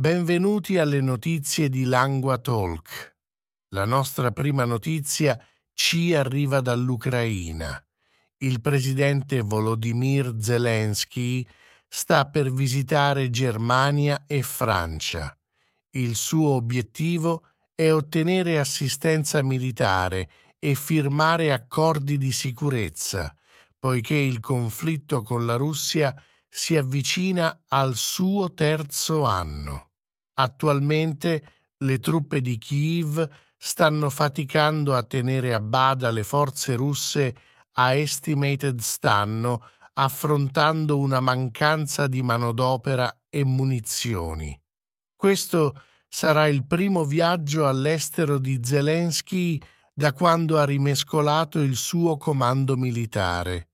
Benvenuti alle notizie di Langua Talk. La nostra prima notizia ci arriva dall'Ucraina. Il presidente Volodymyr Zelensky sta per visitare Germania e Francia. Il suo obiettivo è ottenere assistenza militare e firmare accordi di sicurezza, poiché il conflitto con la Russia si avvicina al suo terzo anno. Attualmente le truppe di Kiev stanno faticando a tenere a bada le forze russe a Estimated stanno affrontando una mancanza di manodopera e munizioni. Questo sarà il primo viaggio all'estero di Zelensky da quando ha rimescolato il suo comando militare.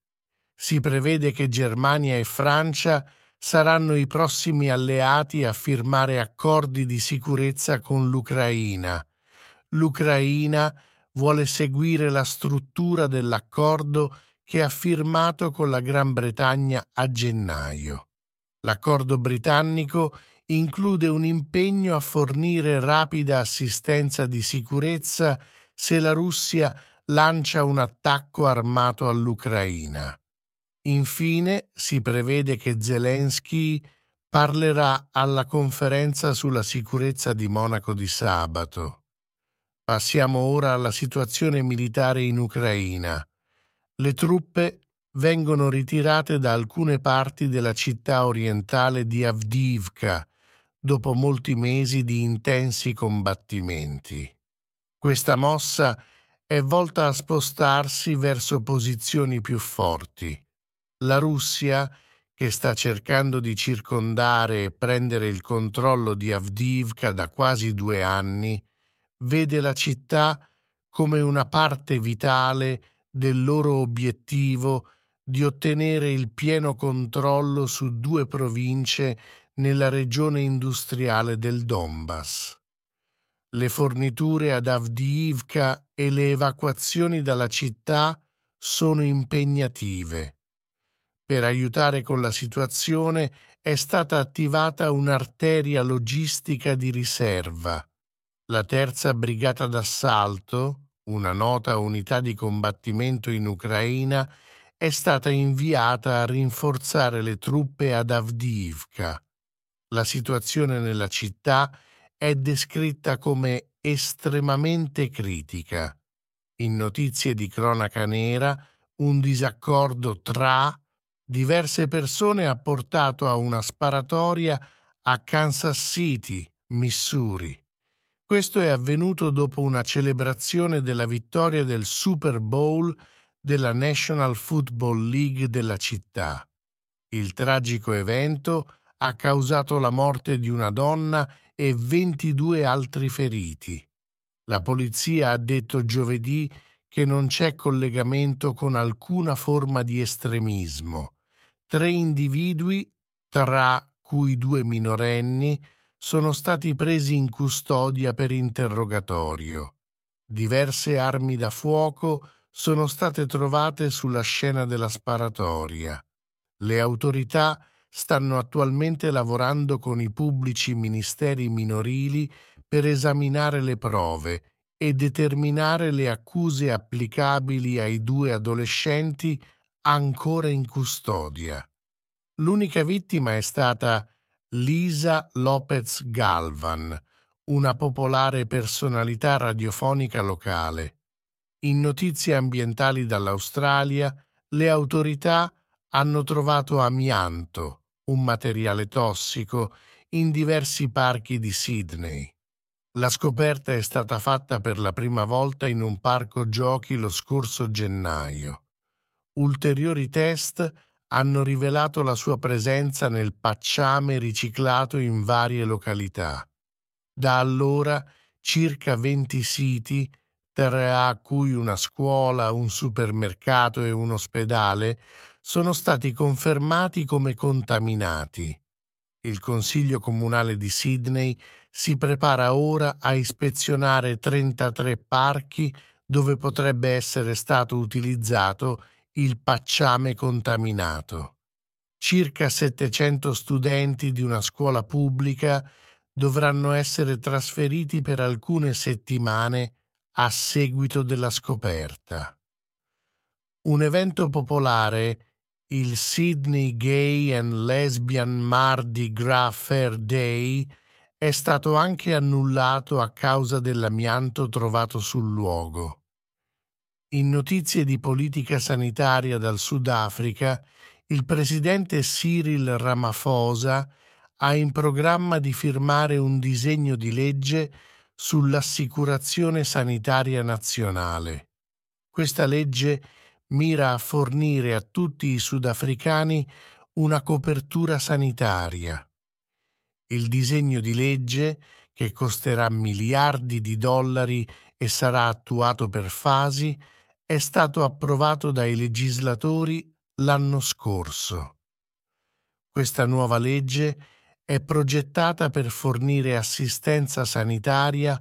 Si prevede che Germania e Francia saranno i prossimi alleati a firmare accordi di sicurezza con l'Ucraina. L'Ucraina vuole seguire la struttura dell'accordo che ha firmato con la Gran Bretagna a gennaio. L'accordo britannico include un impegno a fornire rapida assistenza di sicurezza se la Russia lancia un attacco armato all'Ucraina. Infine si prevede che Zelensky parlerà alla conferenza sulla sicurezza di Monaco di sabato. Passiamo ora alla situazione militare in Ucraina. Le truppe vengono ritirate da alcune parti della città orientale di Avdiivka dopo molti mesi di intensi combattimenti. Questa mossa è volta a spostarsi verso posizioni più forti. La Russia, che sta cercando di circondare e prendere il controllo di Avdiivka da quasi due anni, vede la città come una parte vitale del loro obiettivo di ottenere il pieno controllo su due province nella regione industriale del Donbass. Le forniture ad Avdiivka e le evacuazioni dalla città sono impegnative. Per aiutare con la situazione è stata attivata un'arteria logistica di riserva. La terza brigata d'assalto, una nota unità di combattimento in Ucraina, è stata inviata a rinforzare le truppe ad Avdiivka. La situazione nella città è descritta come estremamente critica. In notizie di cronaca nera, un disaccordo tra diverse persone ha portato a una sparatoria a Kansas City, Missouri. Questo è avvenuto dopo una celebrazione della vittoria del Super Bowl della National Football League della città. Il tragico evento ha causato la morte di una donna e 22 altri feriti. La polizia ha detto giovedì che non c'è collegamento con alcuna forma di estremismo Tre individui, tra cui due minorenni, sono stati presi in custodia per interrogatorio. Diverse armi da fuoco sono state trovate sulla scena della sparatoria. Le autorità stanno attualmente lavorando con i pubblici ministeri minorili per esaminare le prove e determinare le accuse applicabili ai due adolescenti ancora in custodia. L'unica vittima è stata Lisa Lopez Galvan, una popolare personalità radiofonica locale. In notizie ambientali dall'Australia, le autorità hanno trovato amianto, un materiale tossico, in diversi parchi di Sydney. La scoperta è stata fatta per la prima volta in un parco giochi lo scorso gennaio. Ulteriori test hanno rivelato la sua presenza nel pacciame riciclato in varie località. Da allora circa 20 siti, tra cui una scuola, un supermercato e un ospedale, sono stati confermati come contaminati. Il Consiglio Comunale di Sydney si prepara ora a ispezionare 33 parchi dove potrebbe essere stato utilizzato il pacciame contaminato. Circa 700 studenti di una scuola pubblica dovranno essere trasferiti per alcune settimane a seguito della scoperta. Un evento popolare, il Sydney Gay and Lesbian Mardi Gras Fair Day, è stato anche annullato a causa dell'amianto trovato sul luogo. In notizie di politica sanitaria dal Sudafrica, il presidente Cyril Ramaphosa ha in programma di firmare un disegno di legge sull'assicurazione sanitaria nazionale. Questa legge mira a fornire a tutti i sudafricani una copertura sanitaria. Il disegno di legge, che costerà miliardi di dollari e sarà attuato per fasi, è stato approvato dai legislatori l'anno scorso. Questa nuova legge è progettata per fornire assistenza sanitaria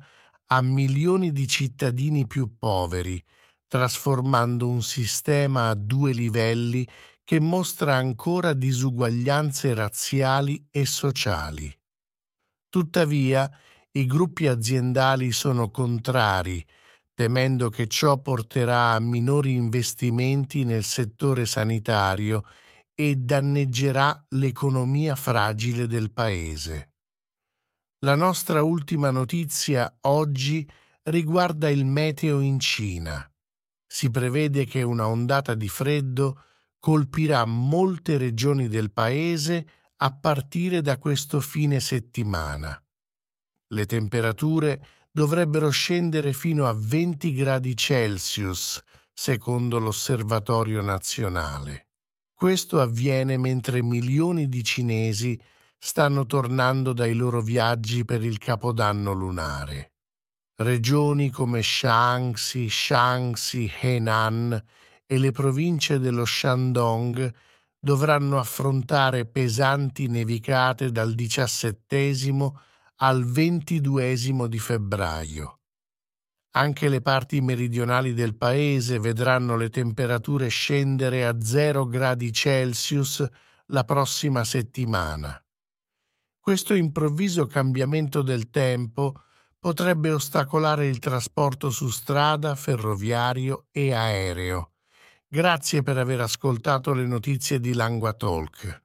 a milioni di cittadini più poveri, trasformando un sistema a due livelli che mostra ancora disuguaglianze razziali e sociali. Tuttavia, i gruppi aziendali sono contrari, temendo che ciò porterà a minori investimenti nel settore sanitario e danneggerà l'economia fragile del Paese. La nostra ultima notizia oggi riguarda il meteo in Cina. Si prevede che una ondata di freddo colpirà molte regioni del paese a partire da questo fine settimana. Le temperature dovrebbero scendere fino a 20 gradi Celsius, secondo l'Osservatorio nazionale. Questo avviene mentre milioni di cinesi stanno tornando dai loro viaggi per il capodanno lunare. Regioni come Shaanxi, Shaanxi, Henan e le province dello Shandong dovranno affrontare pesanti nevicate dal diciassettesimo al ventiduesimo di febbraio. Anche le parti meridionali del paese vedranno le temperature scendere a 0 gradi Celsius la prossima settimana. Questo improvviso cambiamento del tempo potrebbe ostacolare il trasporto su strada, ferroviario e aereo. Grazie per aver ascoltato le notizie di Lingua Talk.